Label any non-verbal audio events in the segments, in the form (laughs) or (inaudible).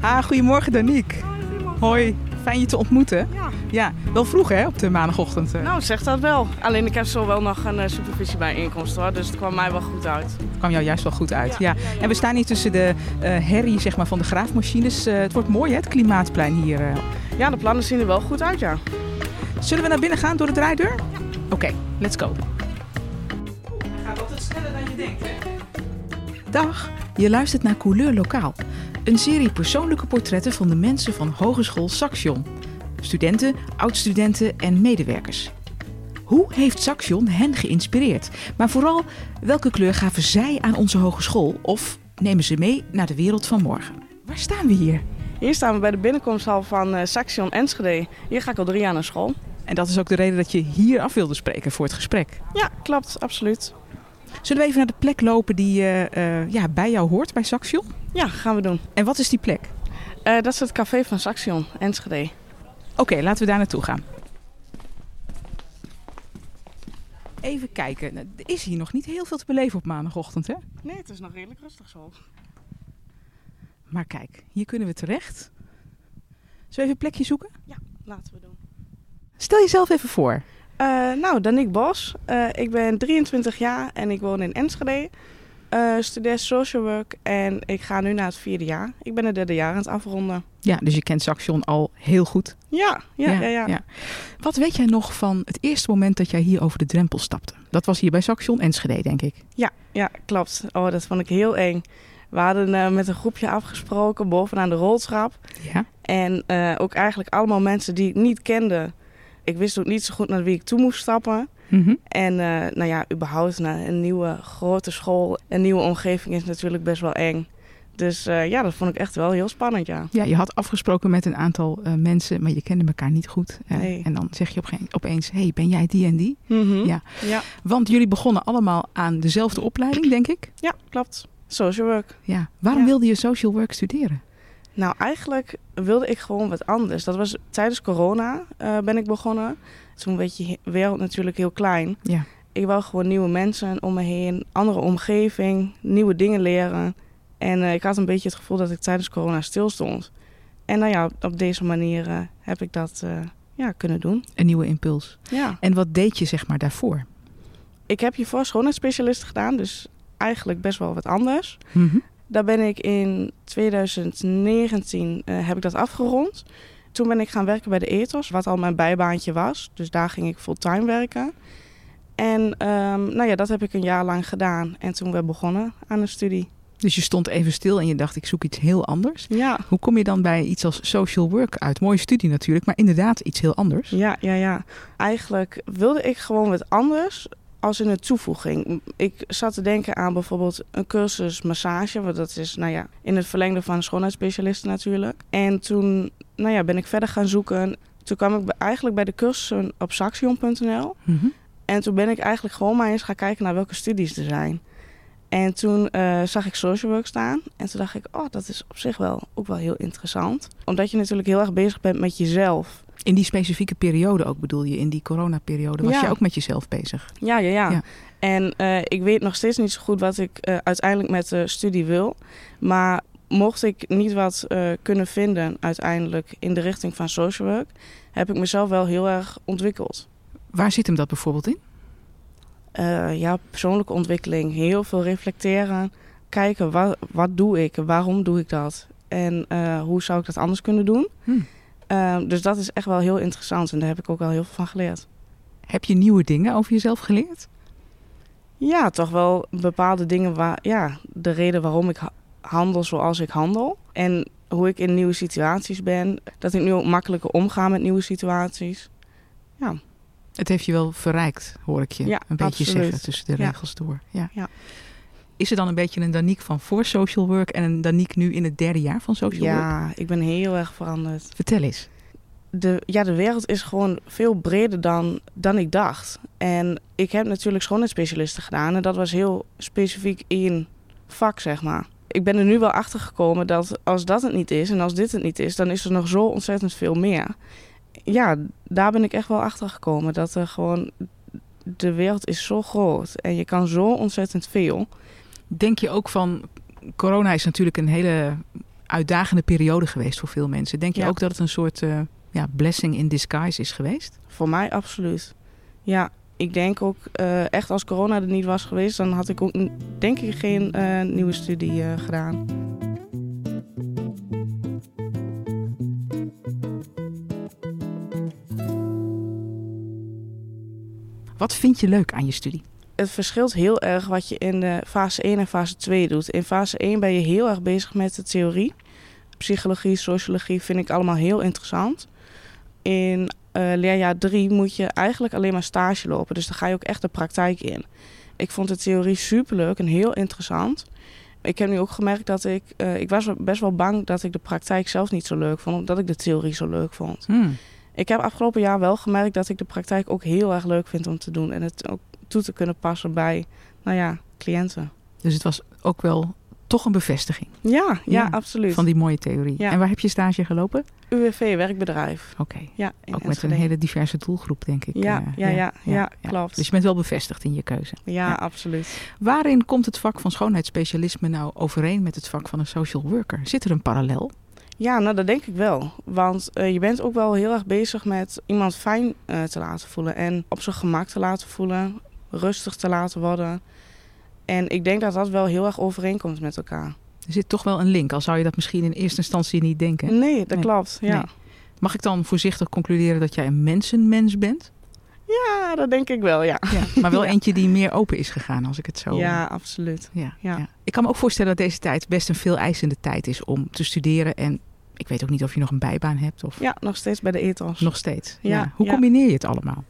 Ah, goedemorgen Danique. Hoi, fijn je te ontmoeten. Ja. Ja, wel vroeg hè, op de maandagochtend. eh. Nou, zeg dat wel. Alleen ik heb zo wel nog een uh, supervisiebijeenkomst hoor, dus het kwam mij wel goed uit. Het kwam jou juist wel goed uit. Ja. En we staan hier tussen de eh, herrie zeg maar, van de graafmachines. Eh, het wordt mooi hè, het klimaatplein hier. eh. Ja, de plannen zien er wel goed uit, ja. Zullen we naar binnen gaan door de draaideur? Oké, let's go. Gaat altijd sneller dan je denkt hè? Dag, je luistert naar Couleur Lokaal. Een serie persoonlijke portretten van de mensen van Hogeschool Saxion. Studenten, oud-studenten en medewerkers. Hoe heeft Saxion hen geïnspireerd? Maar vooral, welke kleur gaven zij aan onze hogeschool? Of nemen ze mee naar de wereld van morgen? Waar staan we hier? Hier staan we bij de binnenkomsthal van uh, Saxion Enschede. Hier ga ik al drie jaar naar school. En dat is ook de reden dat je hier af wilde spreken voor het gesprek. Ja, klopt, absoluut. Zullen we even naar de plek lopen die uh, uh, ja, bij jou hoort, bij Saxion? Ja, gaan we doen. En wat is die plek? Uh, dat is het café van Saxion, Enschede. Oké, okay, laten we daar naartoe gaan. Even kijken. Er is hier nog niet heel veel te beleven op maandagochtend, hè? Nee, het is nog redelijk rustig zo. Maar kijk, hier kunnen we terecht. Zullen we even een plekje zoeken? Ja, laten we doen. Stel jezelf even voor. Uh, nou, Danique Bos. Uh, ik ben 23 jaar en ik woon in Enschede. Uh, studeer social work en ik ga nu naar het vierde jaar. Ik ben het derde jaar aan het afronden. Ja, dus je kent Saxion al heel goed. Ja, ja, ja. ja, ja. ja. Wat weet jij nog van het eerste moment dat jij hier over de drempel stapte? Dat was hier bij Saxion Enschede, denk ik. Ja, ja, klopt. Oh, dat vond ik heel eng. We hadden uh, met een groepje afgesproken bovenaan de roltrap. Ja. En uh, ook eigenlijk allemaal mensen die ik niet kende. Ik wist ook niet zo goed naar wie ik toe moest stappen. Mm -hmm. En uh, nou ja, überhaupt naar een nieuwe grote school, een nieuwe omgeving is natuurlijk best wel eng. Dus uh, ja, dat vond ik echt wel heel spannend, ja. Ja, je had afgesproken met een aantal uh, mensen, maar je kende elkaar niet goed. Nee. En dan zeg je op opeens, hey, ben jij die en die? Mm -hmm. ja. ja. Want jullie begonnen allemaal aan dezelfde opleiding, denk ik? Ja, klopt. Social work. Ja. Waarom Ja. wilde je social work studeren? Nou, eigenlijk wilde ik gewoon wat anders. Dat was tijdens corona uh, ben ik begonnen. Toen werd je wereld natuurlijk heel klein. Ja. Ik wou gewoon nieuwe mensen om me heen, andere omgeving, nieuwe dingen leren. En uh, ik had een beetje het gevoel dat ik tijdens corona stil stond. En nou ja, op deze manier uh, heb ik dat ja, kunnen doen. Een nieuwe impuls. Ja. En wat deed je zeg maar daarvoor? Ik heb hiervoor schoonheidsspecialist gedaan, dus eigenlijk best wel wat anders. Mm -hmm. Daar ben ik in 2019 uh, heb ik dat afgerond. Toen ben ik gaan werken bij de Ethos, wat al mijn bijbaantje was. Dus daar ging ik fulltime werken. En um, nou ja, dat heb ik een jaar lang gedaan. En toen we begonnen aan een studie. Dus je stond even stil en je dacht, ik zoek iets heel anders. Ja. Hoe kom je dan bij iets als social work uit? Mooie studie natuurlijk, maar inderdaad iets heel anders. Ja, ja, ja. Eigenlijk wilde ik gewoon wat anders als in een toevoeging. Ik zat te denken aan bijvoorbeeld een cursus massage. Want dat is nou ja, in het verlengde van schoonheidsspecialisten natuurlijk. En toen nou ja, ben ik verder gaan zoeken. Toen kwam ik eigenlijk bij de cursussen op saxion.nl. Mm -hmm. En toen ben ik eigenlijk gewoon maar eens gaan kijken naar welke studies er zijn. En toen uh, zag ik social work staan. En toen dacht ik, oh, dat is op zich wel ook wel heel interessant. Omdat je natuurlijk heel erg bezig bent met jezelf. In die specifieke periode ook bedoel je, in die coronaperiode, was Ja. je ook met jezelf bezig? Ja, ja, ja. Ja. En uh, ik weet nog steeds niet zo goed wat ik uh, uiteindelijk met de studie wil. Maar mocht ik niet wat uh, kunnen vinden uiteindelijk in de richting van social work, heb ik mezelf wel heel erg ontwikkeld. Waar zit hem dat bijvoorbeeld in? Uh, ja, persoonlijke ontwikkeling. Heel veel reflecteren. Kijken, wat, wat doe ik? Waarom doe ik dat? En uh, hoe zou ik dat anders kunnen doen? Hm. Uh, dus dat is echt wel heel interessant. En daar heb ik ook wel heel veel van geleerd. Heb je nieuwe dingen over jezelf geleerd? Ja, toch wel bepaalde dingen waar... Ja, de reden waarom ik handel zoals ik handel. En hoe ik in nieuwe situaties ben. Dat ik nu ook makkelijker omga met nieuwe situaties. Ja. Het heeft je wel verrijkt, hoor ik je ja, een beetje absoluut. zeggen tussen de regels ja. door. Ja. ja. Is er dan een beetje een Danique van voor social work en een Danique nu in het derde jaar van social work? Ja, ik ben heel erg veranderd. Vertel eens. De, ja, de wereld is gewoon veel breder dan, dan ik dacht. En ik heb natuurlijk schoonheidsspecialisten gedaan en dat was heel specifiek één vak, zeg maar. Ik ben er nu wel achter gekomen dat als dat het niet is en als dit het niet is, dan is er nog zo ontzettend veel meer. Ja, daar ben ik echt wel achter gekomen. Dat er gewoon. De wereld is zo groot en je kan zo ontzettend veel. Denk je ook van. Corona is natuurlijk een hele uitdagende periode geweest voor veel mensen. Denk je Ja. ook dat het een soort eh, ja, blessing in disguise is geweest? Voor mij absoluut. Ja, ik denk ook eh, echt als corona er niet was geweest, dan had ik ook denk ik geen eh, nieuwe studie gedaan. Wat vind je leuk aan je studie? Het verschilt heel erg wat je in de fase 1 en fase 2 doet. In fase 1 ben je heel erg bezig met de theorie. Psychologie, sociologie vind ik allemaal heel interessant. In eh, leerjaar 3 moet je eigenlijk alleen maar stage lopen. Dus dan ga je ook echt de praktijk in. Ik vond de theorie superleuk en heel interessant. Ik heb nu ook gemerkt dat ik... eh, ik was best wel bang dat ik de praktijk zelf niet zo leuk vond. Omdat ik de theorie zo leuk vond. Hmm. Ik heb afgelopen jaar wel gemerkt dat ik de praktijk ook heel erg leuk vind om te doen. En het ook toe te kunnen passen bij, nou ja, cliënten. Dus het was ook wel toch een bevestiging Ja, ja, Ja, absoluut. van die mooie theorie. Ja. En waar heb je stage gelopen? UWV, werkbedrijf. Oké, Ja, ook met Enschede. een hele diverse doelgroep, denk ik. Ja, eh, ja, ja, ja, klopt. Dus je bent wel bevestigd in je keuze. Ja, ja. absoluut. Waarin komt het vak van schoonheidsspecialisme nou overeen met het vak van een social worker? Zit er een parallel? Ja, nou dat denk ik wel. Want eh, je bent ook wel heel erg bezig met iemand fijn eh, te laten voelen. En op zijn gemak te laten voelen. Rustig te laten worden. En ik denk dat dat wel heel erg overeenkomt met elkaar. Er zit toch wel een link, al zou je dat misschien in eerste instantie niet denken. Nee, dat Nee. klopt. Ja. Nee. Mag ik dan voorzichtig concluderen dat jij een mensenmens bent? ja, dat denk ik wel, ja. Ja, maar wel (laughs) Ja. eentje die meer open is gegaan, als ik het zo... Ja, absoluut. Ja. ja. Ik kan me ook voorstellen dat deze tijd best een veel eisende tijd is om te studeren. En ik weet ook niet of je nog een bijbaan hebt of Ja, nog steeds bij de ethos. nog steeds. Ja, Hoe ja. combineer je het allemaal?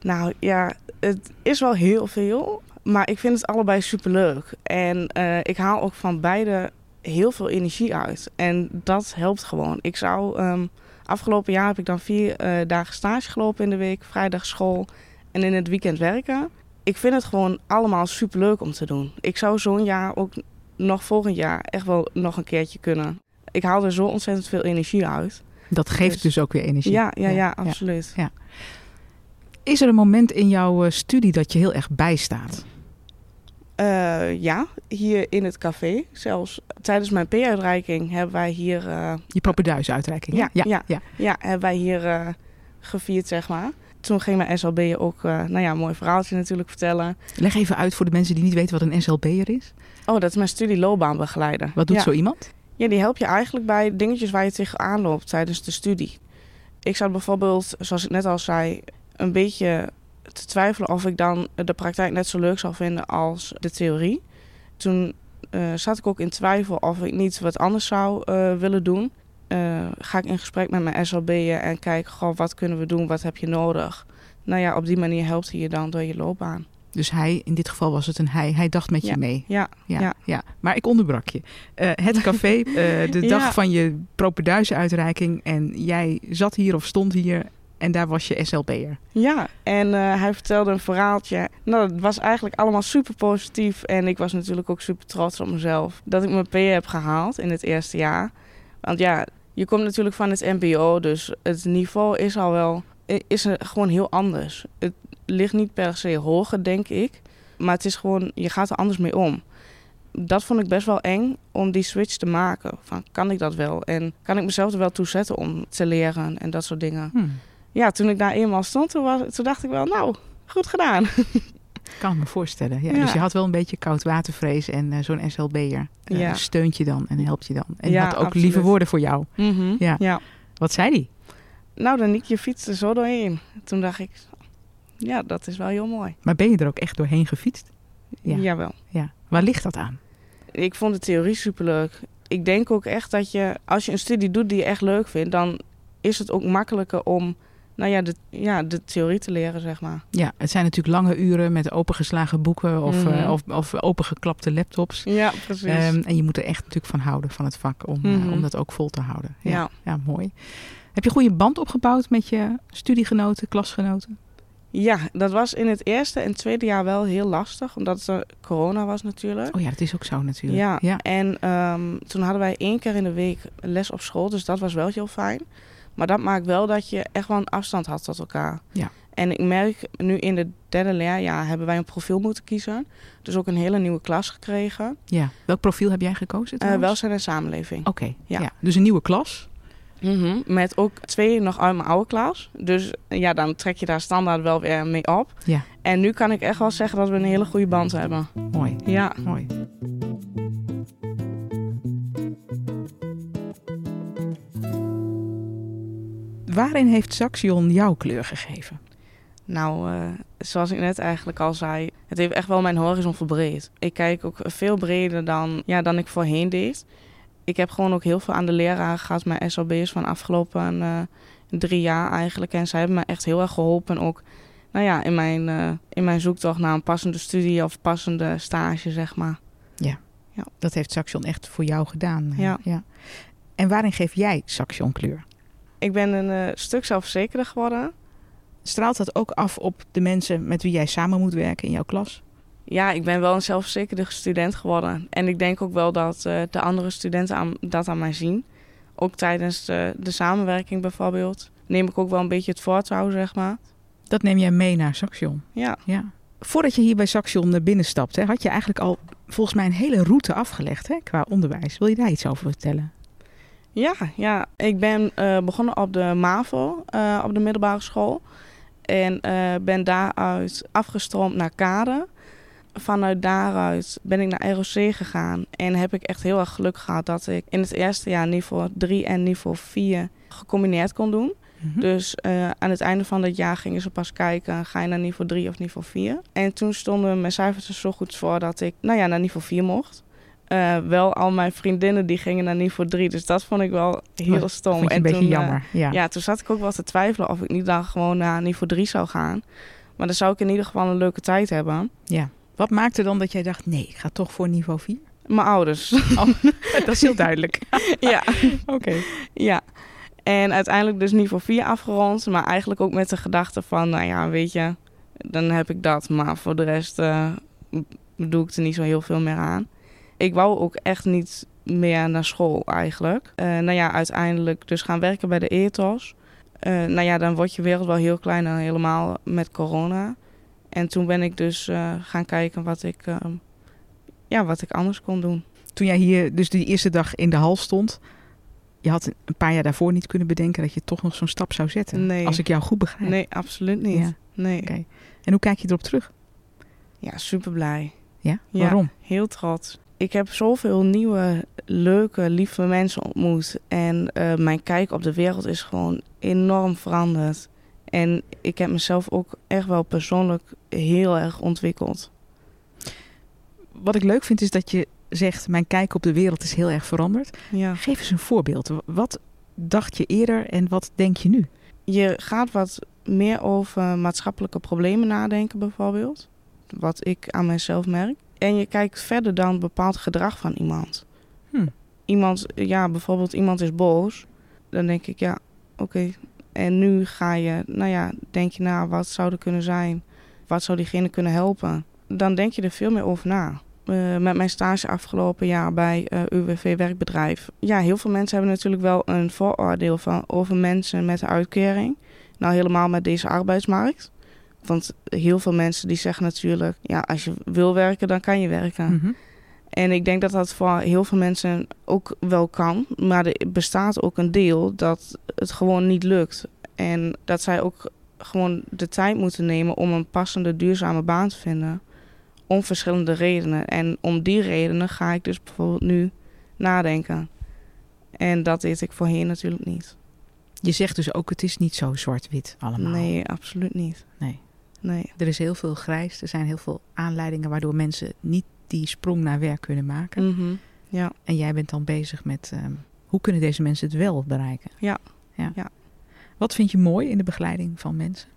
Nou ja, het is wel heel veel. Maar ik vind het allebei superleuk. En eh, ik haal ook van beide heel veel energie uit. En dat helpt gewoon. Ik zou... ehm, afgelopen jaar heb ik dan vier eh, dagen stage gelopen in de week. Vrijdag school en in het weekend werken. Ik vind het gewoon allemaal superleuk om te doen. Ik zou zo'n jaar ook nog volgend jaar echt wel nog een keertje kunnen. Ik haal er zo ontzettend veel energie uit. Dat geeft Dus- dus ook weer energie. Ja, ja, ja, absoluut. Is er een moment in jouw eh, studie dat je heel erg bijstaat? Eh, ja, hier in het café. Zelfs tijdens mijn P-uitreiking hebben wij hier, eh, Je propenduisuitreiking? Ja, ja, ja. ja, hebben wij hier gevierd, zeg maar. Toen ging mijn SLB ook, nou ja, een mooi verhaaltje natuurlijk vertellen. Leg even uit voor de mensen die niet weten wat een SLB'er is. Oh, dat is mijn studie loopbaanbegeleider. Wat doet ja. zo iemand? Ja, die help je eigenlijk bij dingetjes waar je tegenaan loopt tijdens de studie. Ik zat bijvoorbeeld, zoals ik net al zei, een beetje te twijfelen of ik dan de praktijk net zo leuk zou vinden als de theorie. Toen eh, zat ik ook in twijfel of ik niet wat anders zou eh, willen doen. Eh, ga ik in gesprek met mijn SLB'en en kijk, goh, wat kunnen we doen, wat heb je nodig? Nou ja, op die manier helpt hij je dan door je loopbaan. Dus hij, in dit geval was het een hij, hij dacht met Ja. je mee. Ja, Ja, ja. Ja. maar ik onderbrak je. Eh, het café, (laughs) eh, de Ja. dag van je propenduisuitreiking. En jij zat hier of stond hier en daar was je SLB'er. Ja, en eh, hij vertelde een verhaaltje. Nou, het was eigenlijk allemaal super positief. En ik was natuurlijk ook super trots op mezelf. Dat ik mijn P heb gehaald in het eerste jaar. Want ja, je komt natuurlijk van het MBO. Dus het niveau is al wel... Is er gewoon heel anders. Het ligt niet per se hoger, denk ik. Maar het is gewoon... Je gaat er anders mee om. Dat vond ik best wel eng om die switch te maken. Van, kan ik dat wel? En kan ik mezelf er wel toe zetten om te leren en dat soort dingen Hm. ja, toen ik daar eenmaal stond, toen, was, toen dacht ik wel, nou, goed gedaan. Kan me voorstellen. Ja, Ja. Dus je had wel een beetje koudwatervrees en eh, zo'n SLB'er eh, Ja. steunt je dan en helpt je dan. En Ja, had ook absoluut. lieve woorden voor jou. Ja. ja. Wat zei die? Nou, dan Niek, je fietste zo doorheen. Toen dacht ik, ja, dat is wel heel mooi. Maar ben je er ook echt doorheen gefietst? Ja. Jawel. Ja. Waar ligt dat aan? Ik vond de theorie superleuk. Ik denk ook echt dat je, als je een studie doet die je echt leuk vindt, dan is het ook makkelijker om, nou ja, de, ja, de theorie te leren, zeg maar. Ja, het zijn natuurlijk lange uren met opengeslagen boeken of, Mhm. eh, of, of opengeklapte laptops. Ja, precies. Ehm, en je moet er echt natuurlijk van houden, van het vak, om, eh, Mhm. om dat ook vol te houden. Ja, Ja. ja, mooi. Heb je goede band opgebouwd met je studiegenoten, klasgenoten? Ja, dat was in het eerste en tweede jaar wel heel lastig, omdat er corona was natuurlijk. Oh ja, dat is ook zo natuurlijk. Ja, ja. en ehm, toen hadden wij één keer in de week les op school, dus dat was wel heel fijn. Maar dat maakt wel dat je echt wel een afstand had tot elkaar. Ja. En ik merk nu in de derde leerjaar hebben wij een profiel moeten kiezen. Dus ook een hele nieuwe klas gekregen. Ja. Welk profiel heb jij gekozen? Uh, welzijn en samenleving. Oké, ja. Ja. Dus een nieuwe klas. Mhm, Met ook twee nog uit mijn oude klas. Dus ja, dan trek je daar standaard wel weer mee op. Ja. En nu kan ik echt wel zeggen dat we een hele goede band hebben. Mooi, Ja. mooi. Waarin heeft Saxion jouw kleur gegeven? Nou, eh, zoals ik net eigenlijk al zei, het heeft echt wel mijn horizon verbreed. Ik kijk ook veel breder dan, ja, dan ik voorheen deed. Ik heb gewoon ook heel veel aan de leraren gehad, mijn SLB's van afgelopen eh, drie jaar eigenlijk. En zij hebben me echt heel erg geholpen ook nou ja, in, mijn, eh, in mijn zoektocht naar een passende studie of passende stage, zeg maar. Dat heeft Saxion echt voor jou gedaan. Ja. En waarin geef jij Saxion kleur? Ik ben een eh, stuk zelfverzekerder geworden. Straalt dat ook af op de mensen met wie jij samen moet werken in jouw klas? Ja, ik ben wel een zelfverzekerde student geworden. En ik denk ook wel dat eh, de andere studenten aan, dat aan mij zien. Ook tijdens de, de samenwerking bijvoorbeeld. Neem ik ook wel een beetje het voortouw, zeg maar. Dat neem jij mee naar Saxion. Ja, Ja. Voordat je hier bij Saxion eh, binnenstapte, had je eigenlijk al volgens mij een hele route afgelegd hè, qua onderwijs. Wil je daar iets over vertellen? ja, ja. ik ben eh, begonnen op de MAVO, eh, op de middelbare school. En ben daaruit afgestroomd naar Kade. Vanuit daaruit ben ik naar ROC gegaan. En heb ik echt heel erg geluk gehad dat ik in het eerste jaar niveau 3 en niveau 4 gecombineerd kon doen. Mhm. Dus eh, aan het einde van dat jaar gingen ze pas kijken, ga je naar niveau 3 of niveau 4? En toen stonden mijn cijfers er zo goed voor dat ik, nou ja, naar niveau 4 mocht. Eh, wel al mijn vriendinnen die gingen naar niveau 3, dus dat vond ik wel heel Oh, stom. Je een en beetje toen, eh, jammer. ja. ja, toen zat ik ook wel te twijfelen of ik niet dan gewoon naar niveau 3 zou gaan. Maar dan zou ik in ieder geval een leuke tijd hebben. Ja. Wat maakte dan dat jij dacht, nee, ik ga toch voor niveau 4? Mijn ouders. (laughs) dat is heel duidelijk. (laughs) ja. Oké. Ja. En uiteindelijk dus niveau 4 afgerond. Maar eigenlijk ook met de gedachte van, nou ja, weet je, dan heb ik dat. Maar voor de rest eh, doe ik er niet zo heel veel meer aan. Ik wou ook echt niet meer naar school eigenlijk. Eh, nou ja, uiteindelijk dus gaan werken bij de ethos. Eh, nou ja, dan wordt je wereld wel heel klein en helemaal met corona. En toen ben ik dus eh, gaan kijken wat ik, eh, ja, wat ik anders kon doen. Toen jij hier dus die eerste dag in de hal stond, je had een paar jaar daarvoor niet kunnen bedenken dat je toch nog zo'n stap zou zetten. Nee. Als ik jou goed begrijp. Nee, absoluut niet. Ja. Nee. Oké. En hoe kijk je erop terug? Ja, super blij. Ja? Ja. Waarom? Heel trots. Ik heb zoveel nieuwe, leuke, lieve mensen ontmoet. En eh, mijn kijk op de wereld is gewoon enorm veranderd. En ik heb mezelf ook echt wel persoonlijk heel erg ontwikkeld. Wat ik leuk vind is dat je zegt, mijn kijk op de wereld is heel erg veranderd. Ja. Geef eens een voorbeeld. Wat dacht je eerder en wat denk je nu? Je gaat wat meer over maatschappelijke problemen nadenken, bijvoorbeeld. Wat ik aan mezelf merk. En je kijkt verder dan bepaald gedrag van iemand. Hm. Iemand, ja, bijvoorbeeld iemand is boos. Dan denk ik, ja, oké. En nu ga je, nou ja, denk je na, wat zou er kunnen zijn? Wat zou diegene kunnen helpen? Dan denk je er veel meer over na. Eh, met mijn stage afgelopen jaar bij eh, UWV Werkbedrijf. Ja, heel veel mensen hebben natuurlijk wel een vooroordeel van, over mensen met een uitkering. Nou, helemaal met deze arbeidsmarkt. Want heel veel mensen die zeggen natuurlijk, ja, als je wil werken, dan kan je werken. Mhm. En ik denk dat dat voor heel veel mensen ook wel kan. Maar er bestaat ook een deel dat het gewoon niet lukt. En dat zij ook gewoon de tijd moeten nemen om een passende, duurzame baan te vinden. Om verschillende redenen. En om die redenen ga ik dus bijvoorbeeld nu nadenken. En dat deed ik voorheen natuurlijk niet. Je zegt dus ook, het is niet zo zwart-wit allemaal. Nee, absoluut niet. Nee. Nee. Er is heel veel grijs. Er zijn heel veel aanleidingen waardoor mensen niet die sprong naar werk kunnen maken. Mhm. Ja. En jij bent dan bezig met ehm, hoe kunnen deze mensen het wel bereiken? Ja. ja. Ja. Wat vind je mooi in de begeleiding van mensen?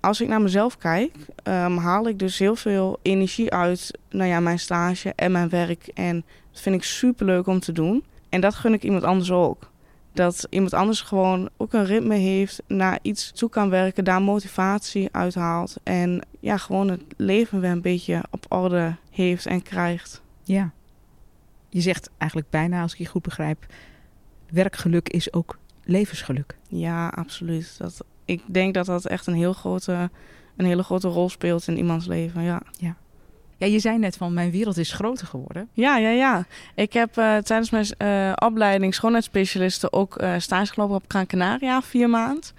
als ik naar mezelf kijk, ehm, haal ik dus heel veel energie uit nou ja, mijn stage en mijn werk. En dat vind ik super leuk om te doen. En dat gun ik iemand anders ook. Dat iemand anders gewoon ook een ritme heeft, naar iets toe kan werken, daar motivatie uithaalt. En ja, gewoon het leven weer een beetje op orde heeft en krijgt. Ja. Je zegt eigenlijk bijna, als ik je goed begrijp, werkgeluk is ook levensgeluk. Ja, absoluut. Dat ik denk dat dat echt een, heel grote, een hele grote rol speelt in iemands leven. Ja. Ja, je zei net van mijn wereld is groter geworden. Ja, ja, ja. Ik heb eh, tijdens mijn eh, opleiding schoonheidsspecialisten ook eh stage gelopen op Gran Canaria, vier maand.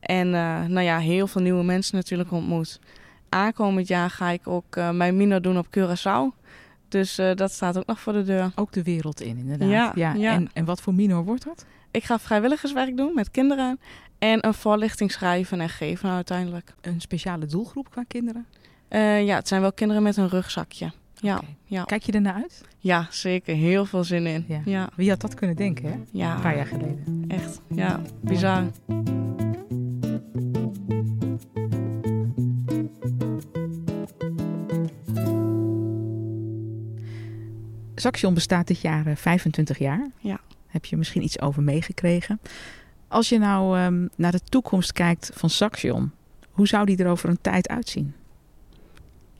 En nou ja, heel veel nieuwe mensen natuurlijk ontmoet. Aankomend jaar ga ik ook mijn Mino doen op Curaçao. Dus dat staat ook nog voor de deur. Ook de wereld in, inderdaad. Ja, ja. En, en wat voor minor wordt dat? Ik ga vrijwilligerswerk doen met kinderen. En een voorlichting schrijven en geven uiteindelijk. Een speciale doelgroep qua kinderen? Eh, ja, het zijn wel kinderen met een rugzakje. Ja. Kijk je ernaar uit? ja zeker. Heel veel zin in. Ja. Ja, Wie had dat kunnen denken, hè? ja, Een paar jaar geleden. echt. Ja, bizar. Saxion bestaat dit jaar eh, 25 jaar. Ja. Heb je misschien iets over meegekregen? Als je nou ehm, naar de toekomst kijkt van Saxion, hoe zou die er over een tijd uitzien?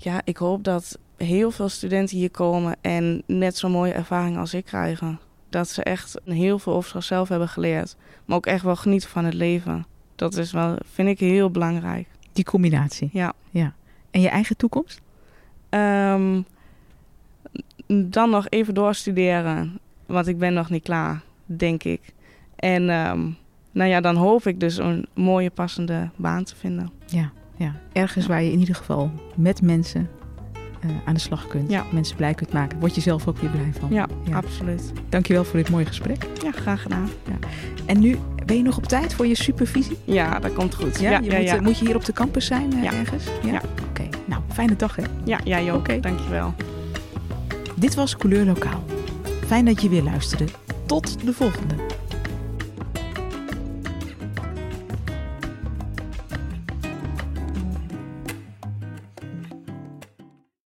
Ja, ik hoop dat heel veel studenten hier komen en net zo'n mooie ervaring als ik krijgen. Dat ze echt heel veel over zichzelf hebben geleerd. Maar ook echt wel genieten van het leven. Dat is wel, vind ik heel belangrijk. Die combinatie. Ja. ja. En je eigen toekomst? Ehm, dan nog even doorstuderen. Want ik ben nog niet klaar, denk ik. En ehm, nou ja, dan hoop ik dus een mooie passende baan te vinden. Ja. Ja. Ergens waar je in ieder geval met mensen eh, aan de slag kunt. Ja. Mensen blij kunt maken. Word je zelf ook weer blij van. Ja, Ja. absoluut. Dankjewel voor dit mooie gesprek. Ja, graag gedaan. En nu, ben je nog op tijd voor je supervisie? Ja, dat komt goed. Ja, Ja, je ja, moet, ja. eh, moet je hier op de campus zijn eh, Ja. ergens? Ja. Oké, nou, fijne dag hè. ja, jij ook. Oké. Dankjewel. Dit was Couleur Lokaal. Fijn dat je weer luisterde. Tot de volgende.